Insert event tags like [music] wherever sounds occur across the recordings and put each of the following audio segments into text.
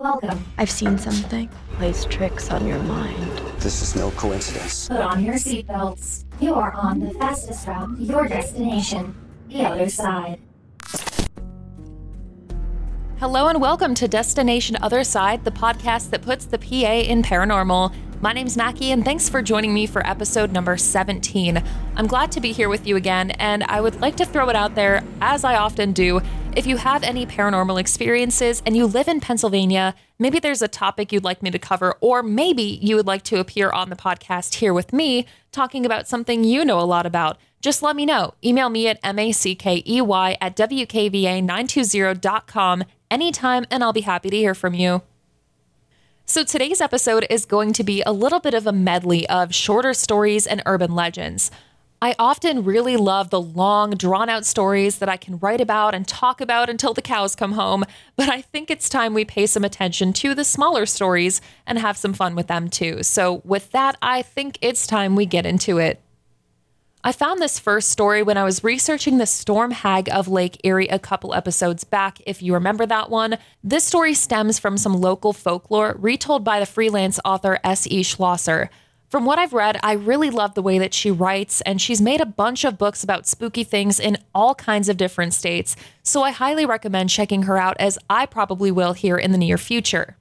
Welcome. I've seen something. Plays tricks on your mind. This is no coincidence. Put on your seatbelts. You are on the fastest route to your destination, the other side. Hello and welcome to Destination Other Side, the podcast that puts the PA in paranormal. My name's Mackie, and thanks for joining me for episode number 17. I'm glad to be here with you again, and I would like to throw it out there, as I often do. If you have any paranormal experiences and you live in Pennsylvania, maybe there's a topic you'd like me to cover, or maybe you would like to appear on the podcast here with me talking about something you know a lot about. Just let me know. Email me at mackey at wkva920.com anytime, and I'll be happy to hear from you. So, today's episode is going to be a little bit of a medley of shorter stories and urban legends. I often really love the long, drawn out stories that I can write about and talk about until the cows come home, but I think it's time we pay some attention to the smaller stories and have some fun with them too. So, with that, I think it's time we get into it. I found this first story when I was researching the storm hag of Lake Erie a couple episodes back, if you remember that one. This story stems from some local folklore retold by the freelance author S.E. Schlosser. From what I've read, I really love the way that she writes, and she's made a bunch of books about spooky things in all kinds of different states, so I highly recommend checking her out as I probably will here in the near future.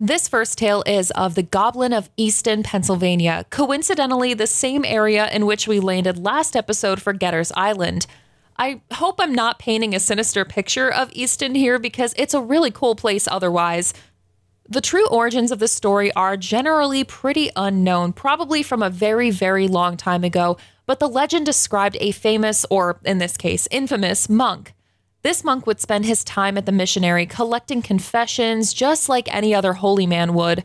This first tale is of the Goblin of Easton, Pennsylvania, coincidentally, the same area in which we landed last episode for Getter's Island. I hope I'm not painting a sinister picture of Easton here because it's a really cool place otherwise. The true origins of this story are generally pretty unknown, probably from a very, very long time ago, but the legend described a famous, or in this case, infamous, monk. This monk would spend his time at the missionary collecting confessions just like any other holy man would.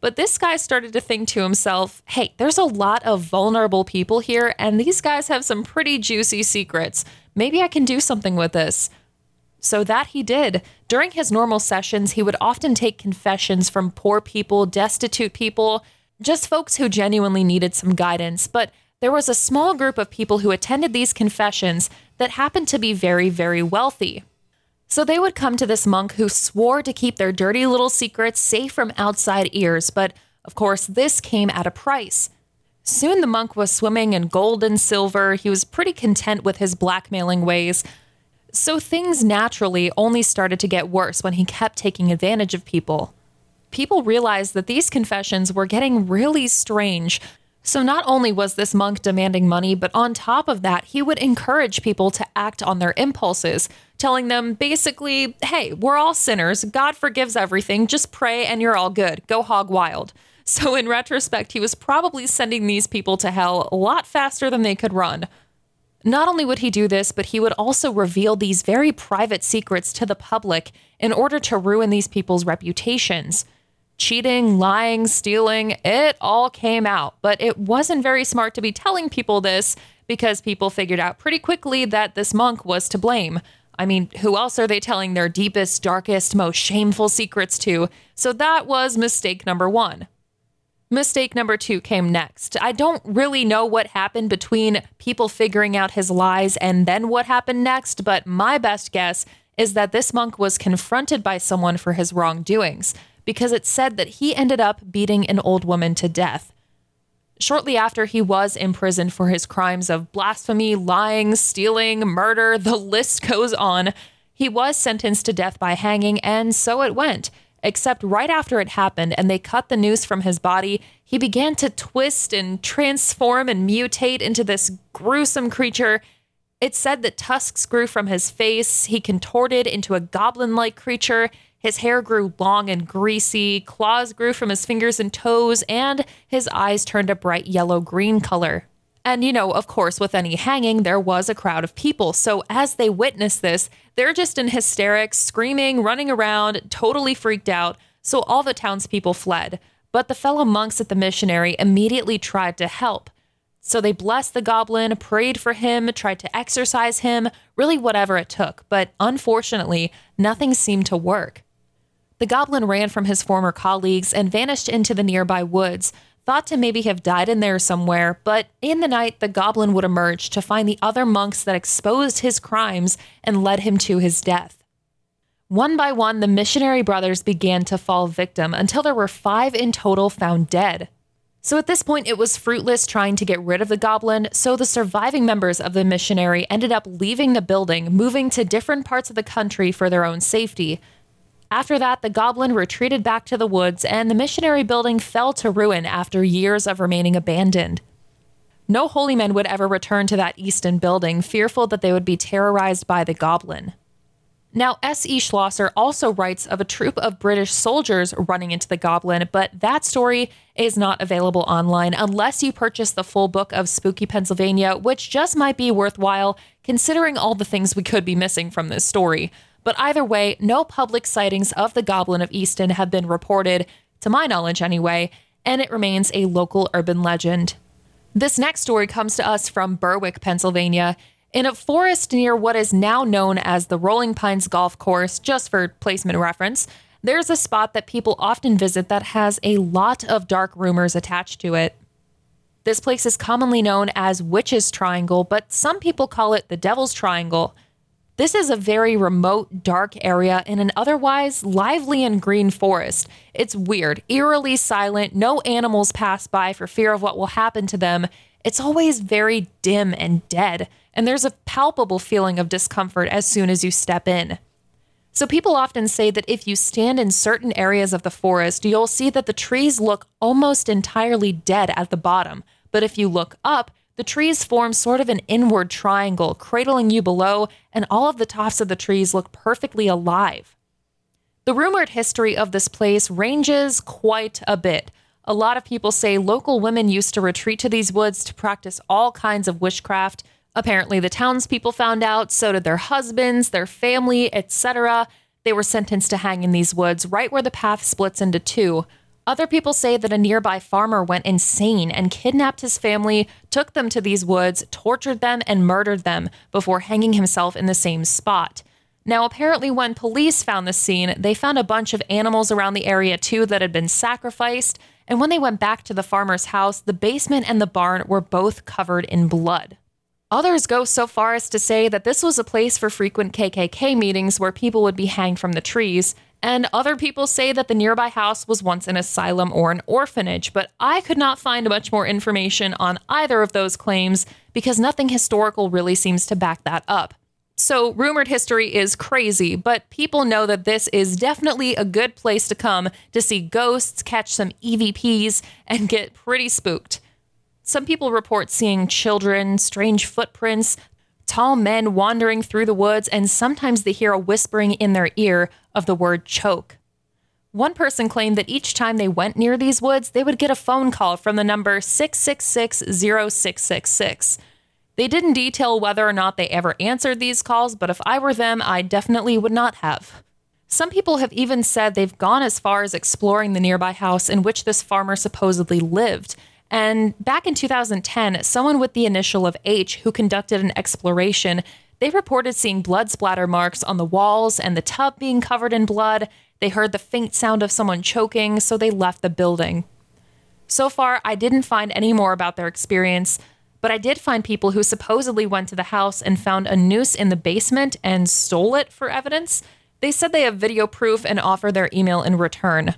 But this guy started to think to himself, hey, there's a lot of vulnerable people here, and these guys have some pretty juicy secrets. Maybe I can do something with this. So that he did. During his normal sessions, he would often take confessions from poor people, destitute people, just folks who genuinely needed some guidance. But there was a small group of people who attended these confessions that happened to be very, very wealthy. So they would come to this monk who swore to keep their dirty little secrets safe from outside ears, but of course, this came at a price. Soon the monk was swimming in gold and silver. He was pretty content with his blackmailing ways. So things naturally only started to get worse when he kept taking advantage of people. People realized that these confessions were getting really strange, so not only was this monk demanding money, but on top of that, he would encourage people to act on their impulses, telling them basically, hey, we're all sinners. God forgives everything. Just pray and you're all good. Go hog wild. So, in retrospect, he was probably sending these people to hell a lot faster than they could run. Not only would he do this, but he would also reveal these very private secrets to the public in order to ruin these people's reputations cheating, lying, stealing, it all came out. But it wasn't very smart to be telling people this because people figured out pretty quickly that this monk was to blame. I mean, who else are they telling their deepest, darkest, most shameful secrets to? So that was mistake number one. Mistake number two came next. I don't really know what happened between people figuring out his lies and then what happened next, but my best guess is that this monk was confronted by someone for his wrongdoings because it said that he ended up beating an old woman to death. Shortly after, he was imprisoned for his crimes of blasphemy, lying, stealing, murder, the list goes on. He was sentenced to death by hanging, and so it went. Except right after it happened and they cut the noose from his body, he began to twist and transform and mutate into this gruesome creature. It said that tusks grew from his face, he contorted into a goblin like creature, his hair grew long and greasy, claws grew from his fingers and toes, and his eyes turned a bright yellow green color. And, you know, of course, with any hanging, there was a crowd of people. So as they witnessed this, they're just in hysterics, screaming, running around, totally freaked out. So all the townspeople fled. But the fellow monks at the missionary immediately tried to help. So they blessed the goblin, prayed for him, tried to exorcise him, really whatever it took. But unfortunately, nothing seemed to work. The goblin ran from his former colleagues and vanished into the nearby woods, thought to maybe have died in there somewhere, but in the night, the goblin would emerge to find the other monks that exposed his crimes and led him to his death. One by one, the missionary brothers began to fall victim until there were five in total found dead. So at this point, it was fruitless trying to get rid of the goblin, so the surviving members of the missionary ended up leaving the building, moving to different parts of the country for their own safety. After that, the goblin retreated back to the woods, and the missionary building fell to ruin after years of remaining abandoned. No holy men would ever return to that Easton building, fearful that they would be terrorized by the goblin. Now, S.E. Schlosser also writes of a troop of British soldiers running into the goblin, but that story is not available online unless you purchase the full book of Spooky Pennsylvania, which just might be worthwhile considering all the things we could be missing from this story. But either way, no public sightings of the Goblin of Easton have been reported, to my knowledge anyway, and it remains a local urban legend. This next story comes to us from Berwick, Pennsylvania. In a forest near what is now known as the Rolling Pines Golf Course, just for placement reference, there's a spot that people often visit that has a lot of dark rumors attached to it. This place is commonly known as Witch's Triangle, but some people call it the Devil's Triangle. This is a very remote, dark area in an otherwise lively and green forest. It's weird, eerily silent, no animals pass by for fear of what will happen to them. It's always very dim and dead and there's a palpable feeling of discomfort as soon as you step in. So, people often say that if you stand in certain areas of the forest, you'll see that the trees look almost entirely dead at the bottom. But if you look up, the trees form sort of an inward triangle, cradling you below, and all of the tops of the trees look perfectly alive. The rumored history of this place ranges quite a bit. A lot of people say local women used to retreat to these woods to practice all kinds of witchcraft, Apparently, the townspeople found out, so did their husbands, their family, etc. They were sentenced to hang in these woods right where the path splits into two. Other people say that a nearby farmer went insane and kidnapped his family, took them to these woods, tortured them, and murdered them before hanging himself in the same spot. Now, apparently, when police found the scene, they found a bunch of animals around the area too that had been sacrificed. And when they went back to the farmer's house, the basement and the barn were both covered in blood. Others go so far as to say that this was a place for frequent KKK meetings where people would be hanged from the trees, and other people say that the nearby house was once an asylum or an orphanage, but I could not find much more information on either of those claims because nothing historical really seems to back that up. So, rumored history is crazy, but people know that this is definitely a good place to come to see ghosts, catch some EVPs, and get pretty spooked. Some people report seeing children, strange footprints, tall men wandering through the woods, and sometimes they hear a whispering in their ear of the word choke. One person claimed that each time they went near these woods, they would get a phone call from the number 666 0666. They didn't detail whether or not they ever answered these calls, but if I were them, I definitely would not have. Some people have even said they've gone as far as exploring the nearby house in which this farmer supposedly lived and back in 2010, someone with the initial of H who conducted an exploration, they reported seeing blood splatter marks on the walls and the tub being covered in blood. They heard the faint sound of someone choking, so they left the building. So far, I didn't find any more about their experience, but I did find people who supposedly went to the house and found a noose in the basement and stole it for evidence. They said they have video proof and offer their email in return.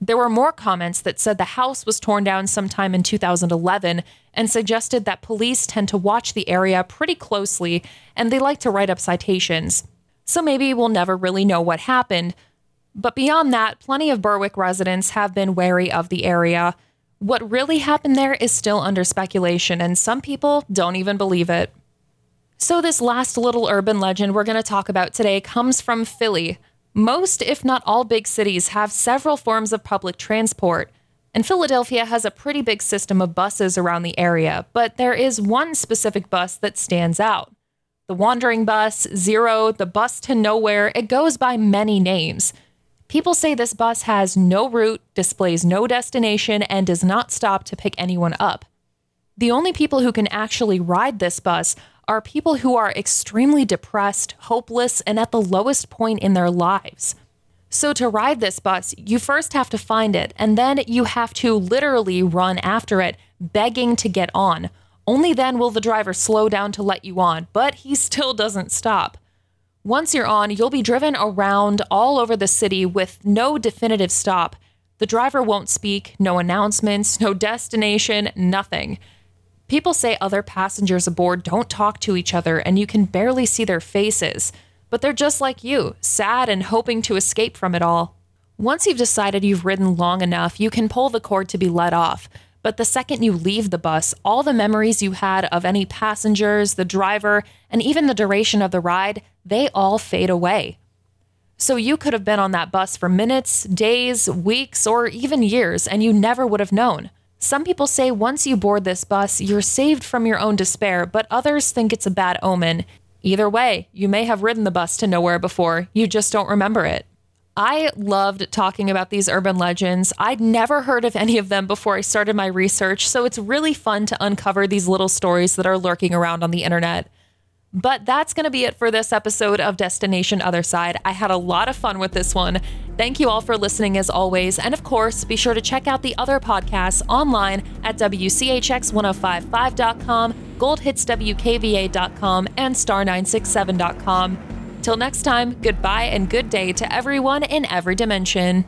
There were more comments that said the house was torn down sometime in 2011 and suggested that police tend to watch the area pretty closely and they like to write up citations. So maybe we'll never really know what happened. But beyond that, plenty of Berwick residents have been wary of the area. What really happened there is still under speculation, and some people don't even believe it. So, this last little urban legend we're going to talk about today comes from Philly, most, if not all, big cities have several forms of public transport, and Philadelphia has a pretty big system of buses around the area, but there is one specific bus that stands out. The Wandering Bus, Zero, the Bus to Nowhere, it goes by many names. People say this bus has no route, displays no destination, and does not stop to pick anyone up. The only people who can actually ride this bus are people who are extremely depressed, hopeless, and at the lowest point in their lives. So, to ride this bus, you first have to find it, and then you have to literally run after it, begging to get on. Only then will the driver slow down to let you on, but he [laughs] still doesn't stop. Once you're on, you'll be driven around all over the city with no definitive stop. The driver won't speak, no announcements, no destination, nothing. People say other passengers aboard don't talk to each other and you can barely see their faces, but they're just like you, sad and hoping to escape from it all. Once you've decided you've ridden long enough, you can pull the cord to be let off. But the second you leave the bus, all the memories you had of any passengers, the driver, and even the duration of the ride, they all fade away. So you could have been on that bus for minutes, days, weeks, or even years, and you never would have known. Some people say once you board this bus, you're saved from your own despair, but others think it's a bad omen. Either way, you may have ridden the bus to nowhere before, you just don't remember it. I loved talking about these urban legends. I'd never heard of any of them before I started my research, so it's really fun to uncover these little stories that are lurking around on the internet. But that's going to be it for this episode of Destination Other Side. I had a lot of fun with this one. Thank you all for listening as always. And of course, be sure to check out the other podcasts online at WCHX1055.com, GoldHitsWKVA.com, and Star967.com. Till next time, goodbye and good day to everyone in every dimension.